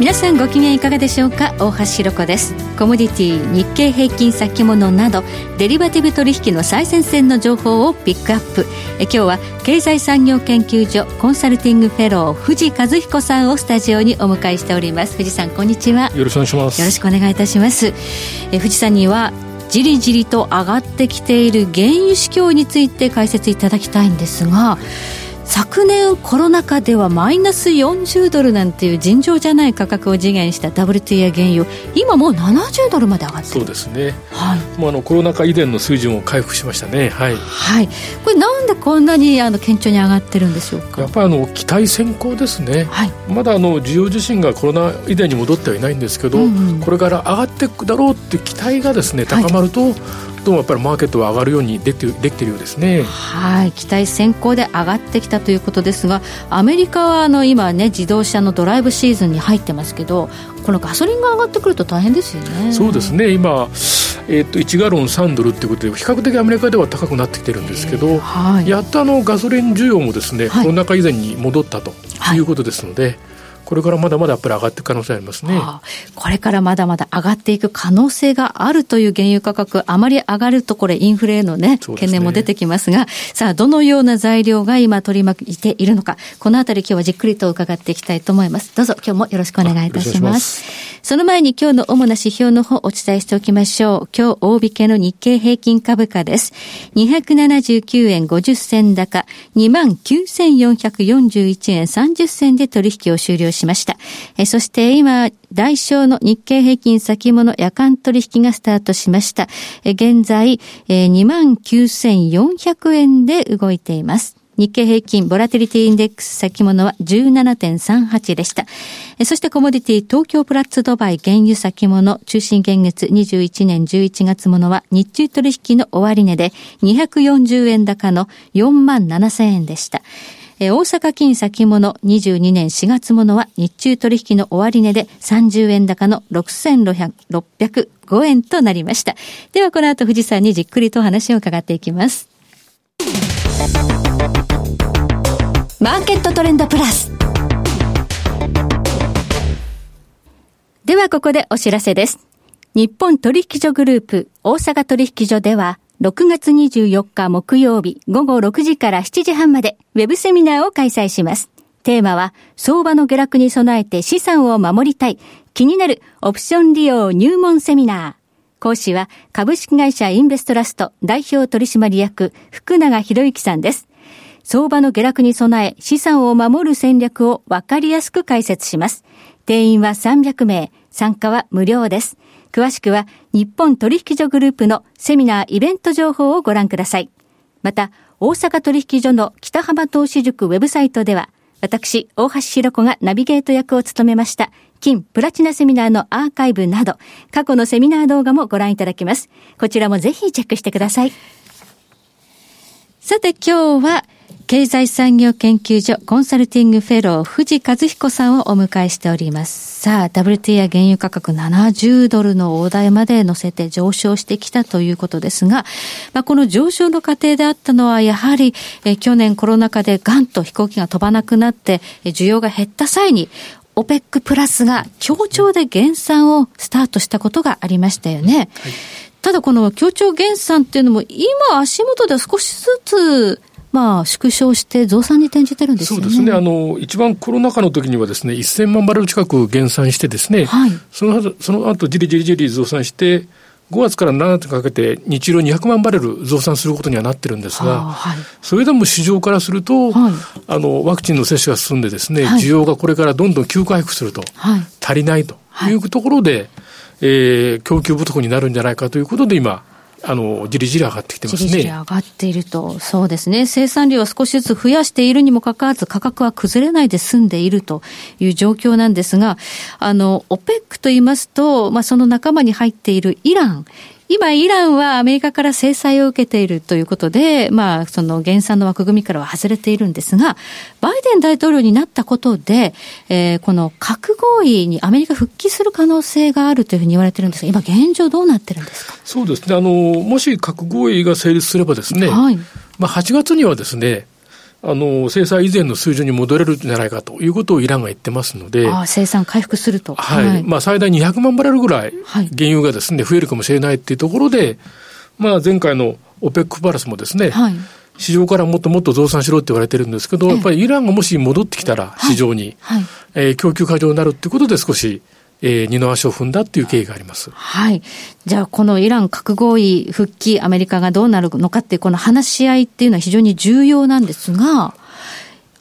皆さんご機嫌いかがでしょうか？大橋ひろ子です。コモディティ日経平均先物などデリバティブ取引の最前線の情報をピックアップ。え今日は経済産業研究所コンサルティングフェロー藤和彦さんをスタジオにお迎えしております。藤さんこんにちは。よろしくお願いします。よろしくお願いいたします。え藤さんにはじりじりと上がってきている原油市況について解説いただきたいんですが昨年コロナ禍ではマイナス40ドルなんていう尋常じゃない価格を次元した WTI 原油今もう70ドルまで上がってそうですね、はい、もうあのコロナ禍以前の水準を回復しましたね。はい、はい、これなんでこんなにあの顕著に上がってるんでしょうか？やっぱりあの期待先行ですね、はい、まだあの需要自身がコロナ以前に戻ってはいないんですけど、うんうん、これから上がっていくだろうって期待がですね高まると、はいどうもやっぱりマーケットは上がるようにできてできてるようですね。はい期待先行で上がってきたということですがアメリカはあの今ね自動車のドライブシーズンに入ってますけどこのガソリンが上がってくると大変ですよね。そうですね。今、えー、と1ガロン3ドルっていうことで比較的アメリカでは高くなってきてるんですけど、はい、やっとあのガソリン需要もですね、はい、コロナ禍以前に戻ったということですので、はいこれからまだまだやっぱり上がっていく可能性ありますね、はあ、これからまだまだ上がっていく可能性があるという原油価格、あまり上がるとこれインフレへのね、懸念も出てきますが、さあ、どのような材料が今取り巻いているのか、このあたり今日はじっくりと伺っていきたいと思います。どうぞ今日もよろしくお願いいたします。その前に今日の主な指標の方お伝えしておきましょう。今日大引けの日経平均株価です。279円50銭高、29,441円30銭で取引を終了しました。えそして今、代償の日経平均先物夜間取引がスタートしました。え現在、え29,400円で動いています。日経平均ボラティリティインデックス先物は17.38でした。そしてコモディティ東京プラッツドバイ原油先物中心現月21年11月ものは日中取引の終値で240円高の4万7000円でした。え大阪金先物22年4月ものは日中取引の終値で30円高の6605円となりました。ではこの後富士山にじっくりと話を伺っていきます。マーケットトレンドプラス。ではここでお知らせです。日本取引所グループ大阪取引所では6月24日木曜日午後6時から7時半までウェブセミナーを開催します。テーマは相場の下落に備えて資産を守りたい気になるオプション利用入門セミナー。講師は株式会社インベストラスト代表取締役福永博之さんです。相場の下落に備え資産を守る戦略をわかりやすく解説します。定員は300名、参加は無料です。詳しくは日本取引所グループのセミナーイベント情報をご覧ください。また、大阪取引所の北浜投資塾ウェブサイトでは、私、大橋弘子がナビゲート役を務めました、金プラチナセミナーのアーカイブなど、過去のセミナー動画もご覧いただけます。こちらもぜひチェックしてください。さて今日は、経済産業研究所コンサルティングフェロー藤和彦さんをお迎えしております。さあ、WTI 原油価格70ドルの大台まで乗せて上昇してきたということですが、まあ、この上昇の過程であったのは、やはり、え去年コロナ禍でガンと飛行機が飛ばなくなって、需要が減った際に、オペックプラスが協調で減産をスタートしたことがありましたよね。はいただこの協調減産っていうのも今足元では少しずつまあ、縮小して増産に転じてるんですよね。そうですね。あの、一番コロナ禍の時にはですね、1000万バレル近く減産してですね、はい、その後、その後、じりじりじり増産して、5月から7月かけて日量200万バレル増産することにはなってるんですが、はい、それでも市場からすると、はい、あの、ワクチンの接種が進んでですね、需要がこれからどんどん急回復すると、足りないというところで、えー、供給不足になるんじゃないかということで今、あの、じりじり上がってきてますね。じりじり上がっていると。そうですね。生産量は少しずつ増やしているにもかかわらず、価格は崩れないで済んでいるという状況なんですが、あの、OPEC と言いますと、まあ、その仲間に入っているイラン、今、イランはアメリカから制裁を受けているということで、まあ、その減産の枠組みからは外れているんですが、バイデン大統領になったことで、えー、この核合意にアメリカ復帰する可能性があるというふうに言われてるんですが、今、現状どうなってるんですか？そうですね。あの、もし核合意が成立すればですね、はい、まあ、8月にはですね、あの、制裁以前の水準に戻れるんじゃないかということをイランが言ってますので。あ生産回復すると。はい。はい、まあ、最大200万バレルぐらい、原油がですね、増えるかもしれないっていうところで、まあ、前回の OPEC プラスもですね、はい、市場からもっともっと増産しろって言われてるんですけど、やっぱりイランがもし戻ってきたら、市場に、はいはい、えー、供給過剰になるっていうことで少し、えー、二の足を踏んだっていう経緯があります。はい。じゃあ、このイラン核合意復帰、アメリカがどうなるのかっていう、この話し合いっていうのは非常に重要なんですが、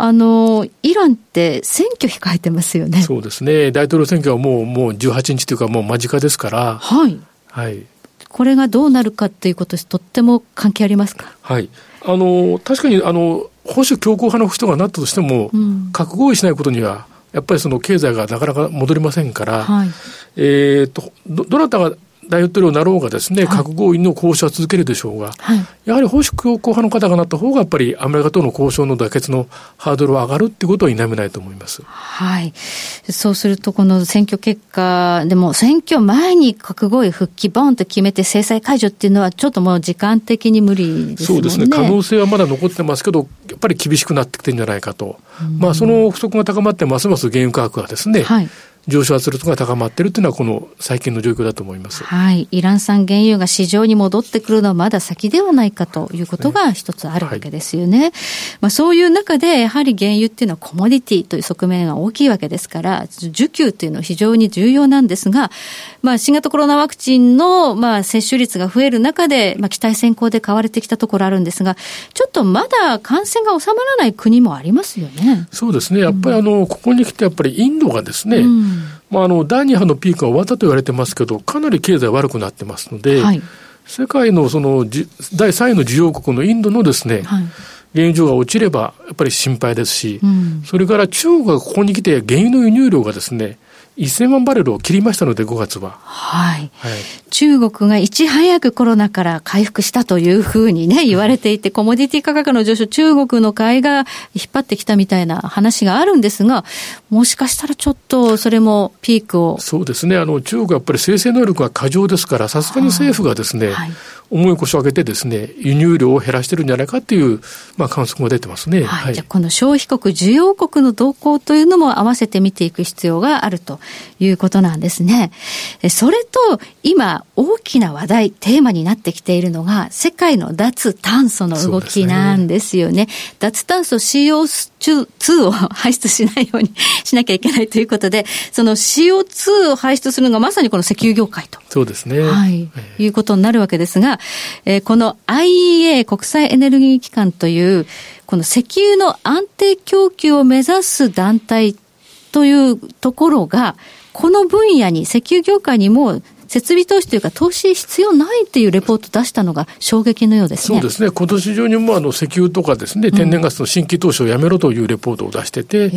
あの、イランって選挙控えてますよね。そうですね。大統領選挙はもう、もう18日というかもう間近ですから。はい。はい。これがどうなるかっていうこととっても関係ありますか？はい。あの、確かに、あの、保守強硬派の人がなったとしても、うん、核合意しないことには、やっぱりその経済がなかなか戻りませんから、はい、えっ、とど、どなたが大統領になろうがですね、はい、核合意の交渉は続けるでしょうが、はい、やはり保守強硬派の方がなった方が、やっぱりアメリカとの交渉の妥結のハードルは上がるっていうことは否めないと思います。はい。そうすると、この選挙結果、でも選挙前に核合意復帰、ボンと決めて制裁解除っていうのは、ちょっともう時間的に無理ですね。そうですね。可能性はまだ残ってますけど、やっぱり厳しくなってきてるんじゃないかと。まあ、その不足が高まって、ますます原油価格がですね、はい上昇圧力が高まっているというのは、この最近の状況だと思います。はい。イラン産原油が市場に戻ってくるのはまだ先ではないかということが一つあるわけですよね。はい、まあそういう中で、やはり原油っていうのはコモディティという側面が大きいわけですから、需給っていうのは非常に重要なんですが、まあ新型コロナワクチンの、まあ接種率が増える中で、まあ期待先行で買われてきたところあるんですが、ちょっとまだ感染が収まらない国もありますよね。そうですね。やっぱりあの、ここに来てやっぱりインドがですね、うんまあ、あの第2波のピークは終わったと言われてますけど、かなり経済悪くなってますので、はい、世界のその第3位の需要国のインドのですね、はい、原油上が落ちればやっぱり心配ですし、うん、それから中国がここに来て原油の輸入量がですね、1000万バレルを切りましたので、5月は。はい。はい、中国がいち早くコロナから回復したというふうにね、言われていて、コモディティ価格の上昇、中国の買いが引っ張ってきたみたいな話があるんですが、もしかしたらちょっとそれもピークを。そうですね。あの、中国はやっぱり生成能力が過剰ですから、さすがに政府がですね、はい重い腰を上げてですね、輸入量を減らしてるんじゃないかっていう、まあ、観測も出てますね。はい。はい、じゃこの消費国、需要国の動向というのも合わせて見ていく必要があるということなんですね。それと、今、大きな話題、テーマになってきているのが、世界の脱炭素の動きなんですよね。ね脱炭素 CO2 を排出しないようにしなきゃいけないということで、その CO2 を排出するのがまさにこの石油業界と。そうですね。はい。えー、いうことになるわけですが、えー、この IEA 国際エネルギー機関という、この石油の安定供給を目指す団体というところが、この分野に、石油業界にも設備投資というか、投資必要ないっていうレポート出したのが衝撃のようですね。そうですね。今年中にもあの石油とかですね、天然ガスの新規投資をやめろというレポートを出してて、うん、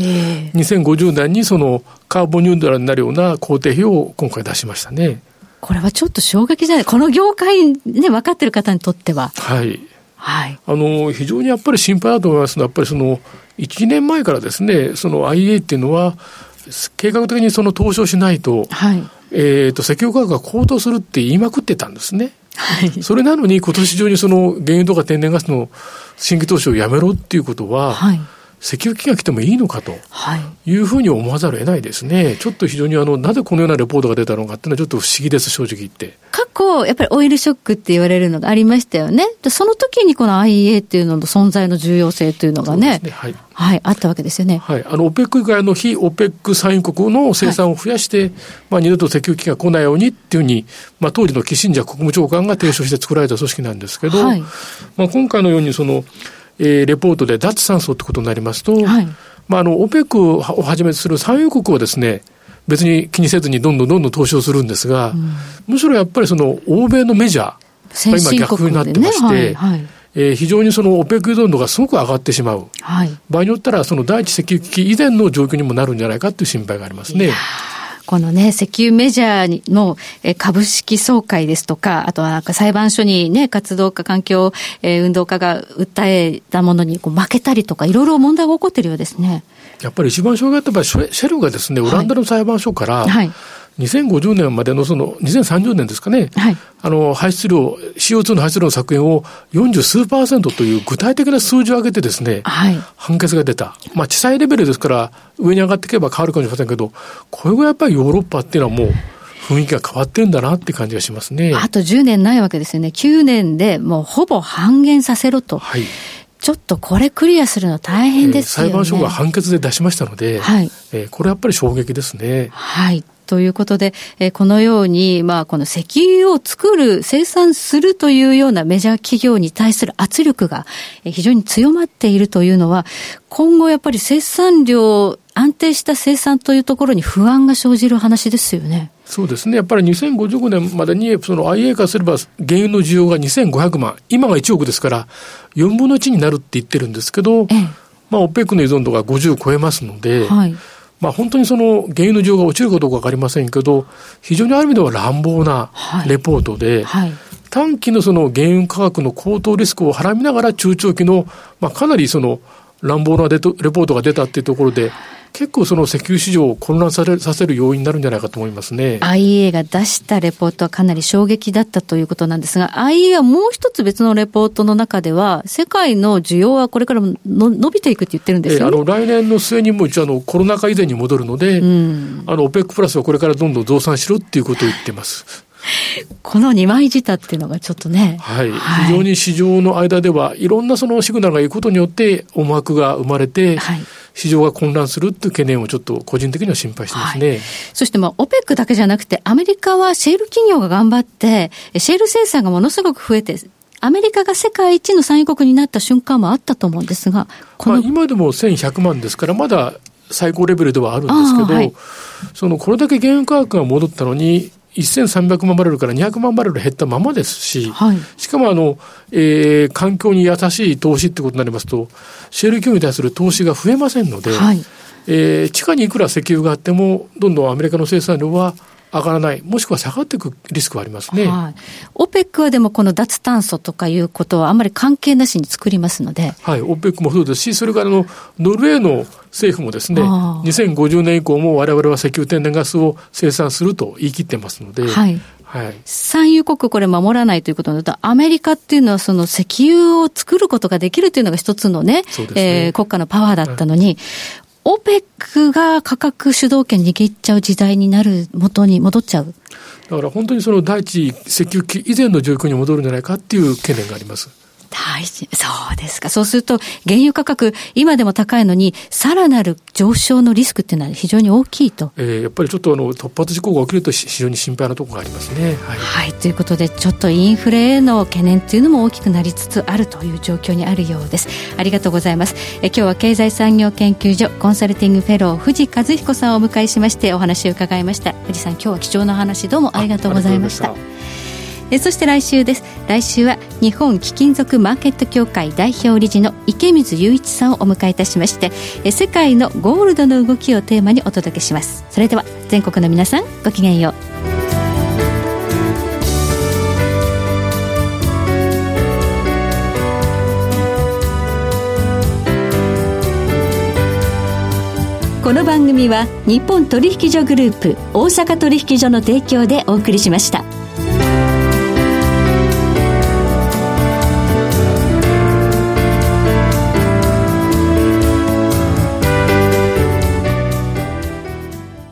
2050年にそのカーボンニュートラルになるような工程費を今回出しましたね。これはちょっと衝撃じゃないこの業界ね、分かってる方にとっては。はい。はい。あの、非常にやっぱり心配だと思いますのは、やっぱりその、1年前からですね、その IA っていうのは、計画的にその投資をしないと、はい、えっ、ー、と、石油価格が高騰するって言いまくってたんですね。はい。それなのに今年中にその原油とか天然ガスの新規投資をやめろっていうことは、はい。石油危機が来てもいいのかというふうに思わざるを得ないですね。ちょっと非常にあの、なぜこのようなレポートが出たのかっていうのはちょっと不思議です、正直言って。過去、やっぱりオイルショックって言われるのがありましたよね。その時にこの IEA っていうのの存在の重要性というのがね、ねはい、はい、あったわけですよね。はい。あの、オペック以外の非オペック産油国の生産を増やして、はい、まあ、二度と石油危機が来ないようにっていうふうに、まあ、当時のキッシンジャー国務長官が提唱して作られた組織なんですけど、はい、まあ、今回のようにその、えー、レポートで脱炭素ってことになりますと、はい、まあ、あの、オペックをはじめとする産油国をですね、別に気にせずにどんどんどんどん投資をするんですが、うん、むしろやっぱりその欧米のメジャーが今逆になってまして、ねはいはい、えー、非常にそのオペック依存度がすごく上がってしまう。はい、場合によったら、その第一石油危機以前の状況にもなるんじゃないかという心配がありますね。このね、石油メジャーの株式総会ですとか、あとはなんか裁判所にね、活動家、環境、えー、運動家が訴えたものにこう負けたりとか、いろいろ問題が起こってるようですね。やっぱり一番障害ってシェルがですね、オランダの裁判所から、はい2050年までのその2030年ですかね、はい、あの排出量、CO2 の排出量の削減を40数パーセントという具体的な数字を上げてですね、はい、判決が出た。まあ、地裁レベルですから、上に上がっていけば変わるかもしれませんけど、これがやっぱりヨーロッパっていうのはもう、雰囲気が変わってるんだなって感じがしますね。あと10年ないわけですよね。9年でもうほぼ半減させろと。はい。ちょっとこれクリアするの大変ですよね、えー、裁判所が判決で出しましたので、はい、えー、これやっぱり衝撃ですね。はい。ということで、えー、このように、まあ、この石油を作る、生産するというようなメジャー企業に対する圧力が非常に強まっているというのは、今後やっぱり生産量、安定した生産というところに不安が生じる話ですよね。そうですね。やっぱり2055年までに、その IA 化すれば、原油の需要が2500万、今が1億ですから、4分の1になるって言ってるんですけど、ええ、まあ、OPEC の依存度が50を超えますので、はい、まあ、本当にその原油の需要が落ちるかどうかわかりませんけど、非常にある意味では乱暴なレポートで、はい。はい、短期のその原油価格の高騰リスクをはらみながら中長期の、まあ、かなりその乱暴なレポートが出たっていうところで、結構その石油市場を混乱されさせる要因になるんじゃないかと思いますね。IEA が出したレポートはかなり衝撃だったということなんですが、IEA はもう一つ別のレポートの中では、世界の需要はこれからもの伸びていくって言ってるんですよ、ね、あの来年の末にも一応あのコロナ禍以前に戻るので、うん、あの OPEC プラスはこれからどんどん増産しろっていうことを言ってます。この二枚舌っていうのがちょっとね。はい。はい、非常に市場の間では、いろんなそのシグナルがいくことによって思惑が生まれて、はい、市場が混乱するっていう懸念をちょっと個人的には心配してますね。はい、そしてまあ、オペックだけじゃなくて、アメリカはシェール企業が頑張って、シェール生産がものすごく増えて、アメリカが世界一の産油国になった瞬間もあったと思うんですが、まあ、今でも1100万ですから、まだ最高レベルではあるんですけど、はい、そのこれだけ原油価格が戻ったのに、1300万バレルから200万バレル減ったままですし、はい、しかもあの、えー、環境に優しい投資ってことになりますと、シェール企業に対する投資が増えませんので、はい、えー、地下にいくら石油があっても、どんどんアメリカの生産量は上がらない、もしくは下がっていくリスクはありますね。はい。オペックはでもこの脱炭素とかいうことはあんまり関係なしに作りますので。はい、オペックもそうですし、それからのノルウェーの政府もですね、2050年以降も我々は石油天然ガスを生産すると言い切ってますので、はい。はい、産油国これ守らないということになると、アメリカっていうのはその石油を作ることができるというのが一つのね、ねえー、国家のパワーだったのに、はいオペックが価格主導権握っちゃう時代になる元に戻っちゃう？だから本当にその第一石油危機以前の状況に戻るんじゃないかっていう懸念があります。大事。そうですか。そうすると、原油価格、今でも高いのに、さらなる上昇のリスクっていうのは非常に大きいと。えー、やっぱりちょっとあの突発事故が起きると非常に心配なところがありますね。はい、はい。ということで、ちょっとインフレへの懸念っていうのも大きくなりつつあるという状況にあるようです。ありがとうございます。え今日は経済産業研究所コンサルティングフェロー、藤和彦さんをお迎えしましてお話を伺いました。藤さん、今日は貴重な話どうもありがとうございました。えそして来週です。来週は日本貴金属マーケット協会代表理事の池水雄一さんをお迎えいたしましてえ世界のゴールドの動きをテーマにお届けします。それでは全国の皆さんごきげんよう。この番組は日本取引所グループ大阪取引所の提供でお送りしました。